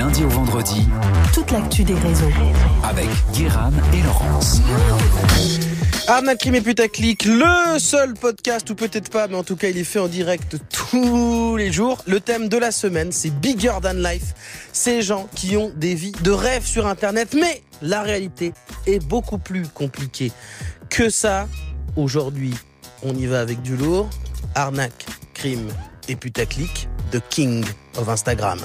lundi au vendredi, toute l'actu des réseaux. avec Guéram et Laurence. Arnaque, crime et putaclic, le seul podcast, ou peut-être pas, mais en tout cas il est fait en direct tous les jours. Le thème de la semaine, c'est Bigger Than Life. Ces gens qui ont des vies de rêve sur Internet, mais la réalité est beaucoup plus compliquée que ça. Aujourd'hui, on y va avec du lourd. Arnaque, crime et putaclic, The King of Instagram.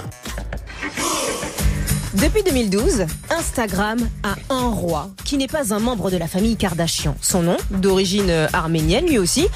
Depuis 2012, Instagram a un roi qui n'est pas un membre de la famille Kardashian. Son nom, d'origine euh, arménienne lui aussi,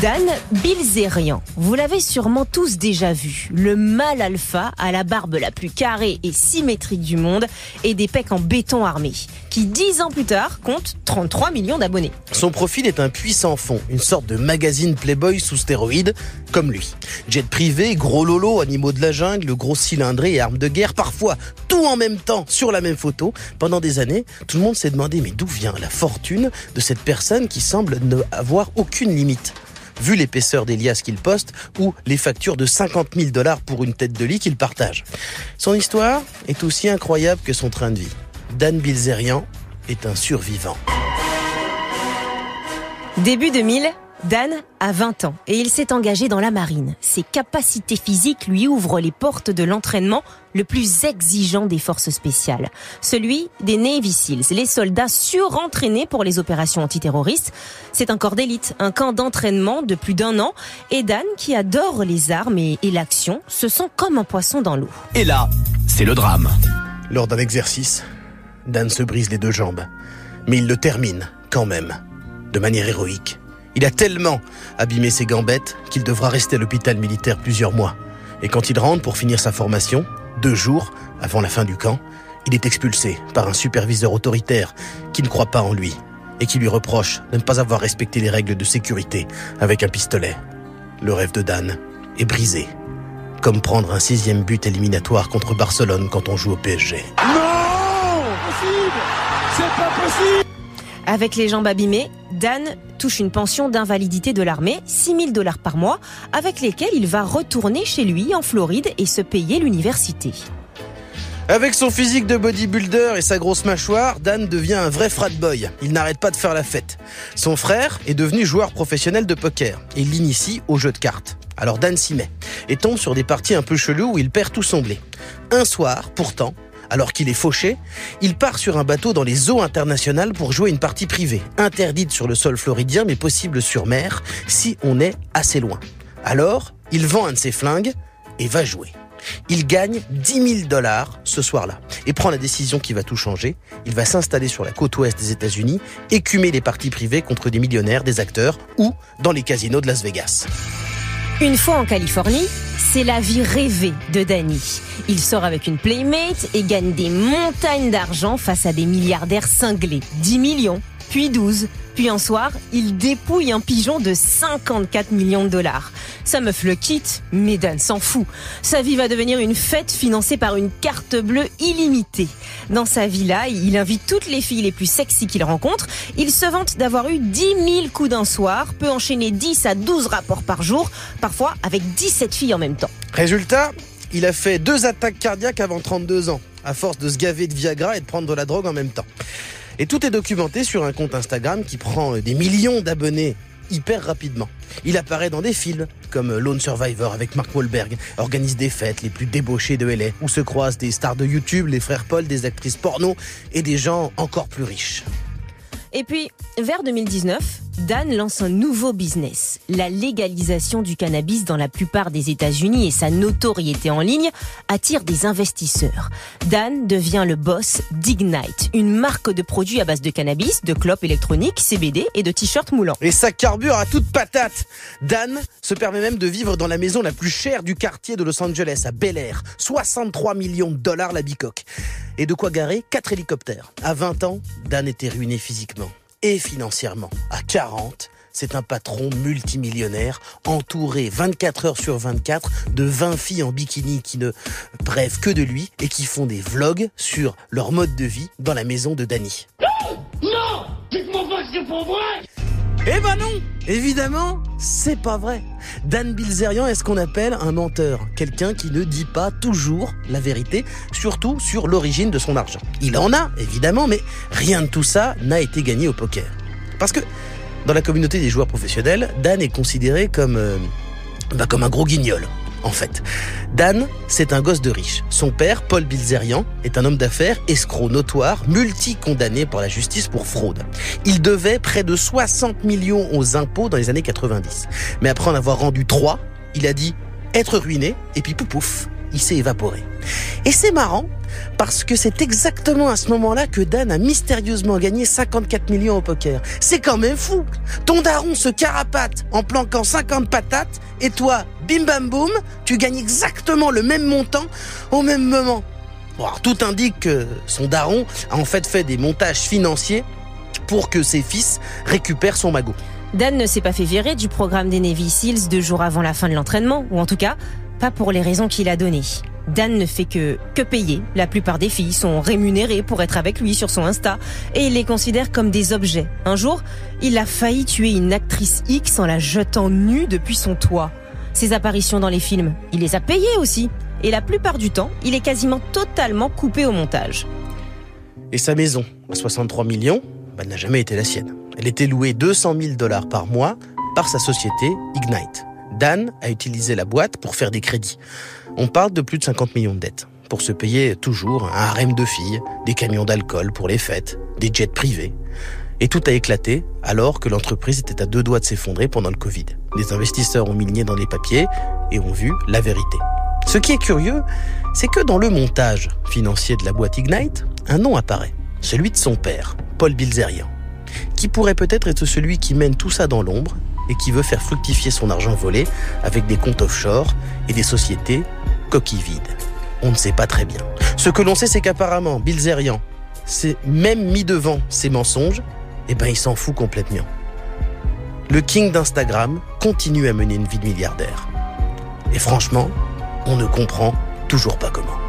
Dan Bilzerian. Vous l'avez sûrement tous déjà vu. Le mâle alpha à la barbe la plus carrée et symétrique du monde et des pecs en béton armé, qui dix ans plus tard compte 33 millions d'abonnés. Son profil est un puissant fond, une sorte de magazine Playboy sous stéroïdes, comme lui. Jet privé, gros lolo, animaux de la jungle, gros cylindré et armes de guerre, parfois tout en même temps sur la même photo. Pendant des années, tout le monde s'est demandé mais d'où vient la fortune de cette personne qui semble ne avoir aucune limite? Vu l'épaisseur des liasses qu'il poste ou les factures de 50 000 dollars pour une tête de lit qu'il partage. Son histoire est aussi incroyable que son train de vie. Dan Bilzerian est un survivant. Début 2000, Dan a 20 ans et il s'est engagé dans la marine. Ses capacités physiques lui ouvrent les portes de l'entraînement le plus exigeant des forces spéciales. Celui des Navy Seals, les soldats surentraînés pour les opérations antiterroristes. C'est un corps d'élite, un camp d'entraînement de plus d'un an. Et Dan, qui adore les armes et, et l'action, se sent comme un poisson dans l'eau. Et là, c'est le drame. Lors d'un exercice, Dan se brise les deux jambes. Mais il le termine, quand même, de manière héroïque. Il a tellement abîmé ses gambettes qu'il devra rester à l'hôpital militaire plusieurs mois. Et quand il rentre pour finir sa formation, deux jours avant la fin du camp, il est expulsé par un superviseur autoritaire qui ne croit pas en lui et qui lui reproche de ne pas avoir respecté les règles de sécurité avec un pistolet. Le rêve de Dan est brisé. Comme prendre un sixième but éliminatoire contre Barcelone quand on joue au PSG. Avec les jambes abîmées, Dan touche une pension d'invalidité de l'armée, 6 000 dollars par mois, avec lesquels il va retourner chez lui en Floride et se payer l'université. Avec son physique de bodybuilder et sa grosse mâchoire, Dan devient un vrai frat boy. Il n'arrête pas de faire la fête. Son frère est devenu joueur professionnel de poker et l'initie au jeu de cartes. Alors Dan s'y met et tombe sur des parties un peu cheloues où il perd tout son blé. Un soir, pourtant, alors qu'il est fauché, il part sur un bateau dans les eaux internationales pour jouer une partie privée, interdite sur le sol floridien mais possible sur mer si on est assez loin. Alors, il vend un de ses flingues et va jouer. Il gagne 10 000 dollars ce soir-là et prend la décision qui va tout changer. Il va s'installer sur la côte ouest des États-Unis, écumer les parties privées contre des millionnaires, des acteurs ou dans les casinos de Las Vegas. Une fois en Californie, c'est la vie rêvée de Danny. Il sort avec une playmate et gagne des montagnes d'argent face à des milliardaires cinglés. 10 millions, puis 12, puis un soir, il dépouille un pigeon de 54 millions de dollars. Sa meuf le quitte, mais Dan s'en fout. Sa vie va devenir une fête financée par une carte bleue illimitée. Dans sa villa, il invite toutes les filles les plus sexy qu'il rencontre. Il se vante d'avoir eu 10 000 coups d'un soir, peut enchaîner 10 à 12 rapports par jour, parfois avec 17 filles en même temps. Résultat, il a fait deux attaques cardiaques avant 32 ans, à force de se gaver de Viagra et de prendre de la drogue en même temps. Et tout est documenté sur un compte Instagram qui prend des millions d'abonnés hyper rapidement. Il apparaît dans des films comme Lone Survivor avec Mark Wahlberg, organise des fêtes les plus débauchées de LA, où se croisent des stars de YouTube, les frères Paul, des actrices porno et des gens encore plus riches. Et puis, vers 2019, Dan lance un nouveau business, la légalisation du cannabis dans la plupart des États-Unis et sa notoriété en ligne attire des investisseurs. Dan devient le boss d'Ignite, une marque de produits à base de cannabis, de clopes électroniques, CBD et de t-shirts moulants. Et ça carbure à toute patate. Dan se permet même de vivre dans la maison la plus chère du quartier de Los Angeles, à Bel Air. 63 millions de dollars la bicoque. Et de quoi garer 4 hélicoptères. À 20 ans, Dan était ruiné physiquement et financièrement. À 40, c'est un patron multimillionnaire, entouré 24 heures sur 24 de 20 filles en bikini qui ne rêvent que de lui et qui font des vlogs sur leur mode de vie dans la maison de Danny. Non Dites-moi pas que c'est pour vrai Eh ben non Évidemment, c'est pas vrai. Dan Bilzerian est ce qu'on appelle un menteur, quelqu'un qui ne dit pas toujours la vérité, surtout sur l'origine de son argent. Il en a, évidemment, mais rien de tout ça n'a été gagné au poker. Parce que dans la communauté des joueurs professionnels, Dan est considéré comme, euh, bah, comme un gros guignol en fait. Dan, c'est un gosse de riche. Son père, Paul Bilzerian, est un homme d'affaires, escroc notoire, multi-condamné par la justice pour fraude. Il devait près de 60 millions aux impôts dans les années 90. Mais après en avoir rendu 3, il a dit être ruiné, et puis pouf il s'est évaporé. Et c'est marrant, parce que c'est exactement à ce moment-là que Dan a mystérieusement gagné 54 millions au poker. C'est quand même fou. Ton daron se carapate en planquant 50 patates et toi, bim bam boum, tu gagnes exactement le même montant au même moment. Tout indique que son daron a en fait fait des montages financiers pour que ses fils récupèrent son magot. Dan ne s'est pas fait virer du programme des Navy Seals deux jours avant la fin de l'entraînement, ou en tout cas, pas pour les raisons qu'il a données. Dan ne fait que, que payer. La plupart des filles sont rémunérées pour être avec lui sur son Insta et il les considère comme des objets. Un jour, il a failli tuer une actrice X en la jetant nue depuis son toit. Ses apparitions dans les films, il les a payées aussi. Et la plupart du temps, il est quasiment totalement coupé au montage. Et sa maison, à 63 millions, bah, n'a jamais été la sienne. Elle était louée 200 000 dollars par mois par sa société Ignite. Dan a utilisé la boîte pour faire des crédits. On parle de plus de 50 millions de dettes pour se payer toujours un harem de filles, des camions d'alcool pour les fêtes, des jets privés. Et tout a éclaté alors que l'entreprise était à deux doigts de s'effondrer pendant le Covid. Les investisseurs ont mis dans les papiers et ont vu la vérité. Ce qui est curieux, c'est que dans le montage financier de la boîte Ignite, un nom apparaît, celui de son père, Paul Bilzerian, qui pourrait peut-être être celui qui mène tout ça dans l'ombre et qui veut faire fructifier son argent volé avec des comptes offshore et des sociétés coquilles vides. On ne sait pas très bien. Ce que l'on sait, c'est qu'apparemment, Bilzerian s'est même mis devant ses mensonges, et eh ben il s'en fout complètement. Le king d'Instagram continue à mener une vie de milliardaire. Et franchement, on ne comprend toujours pas comment.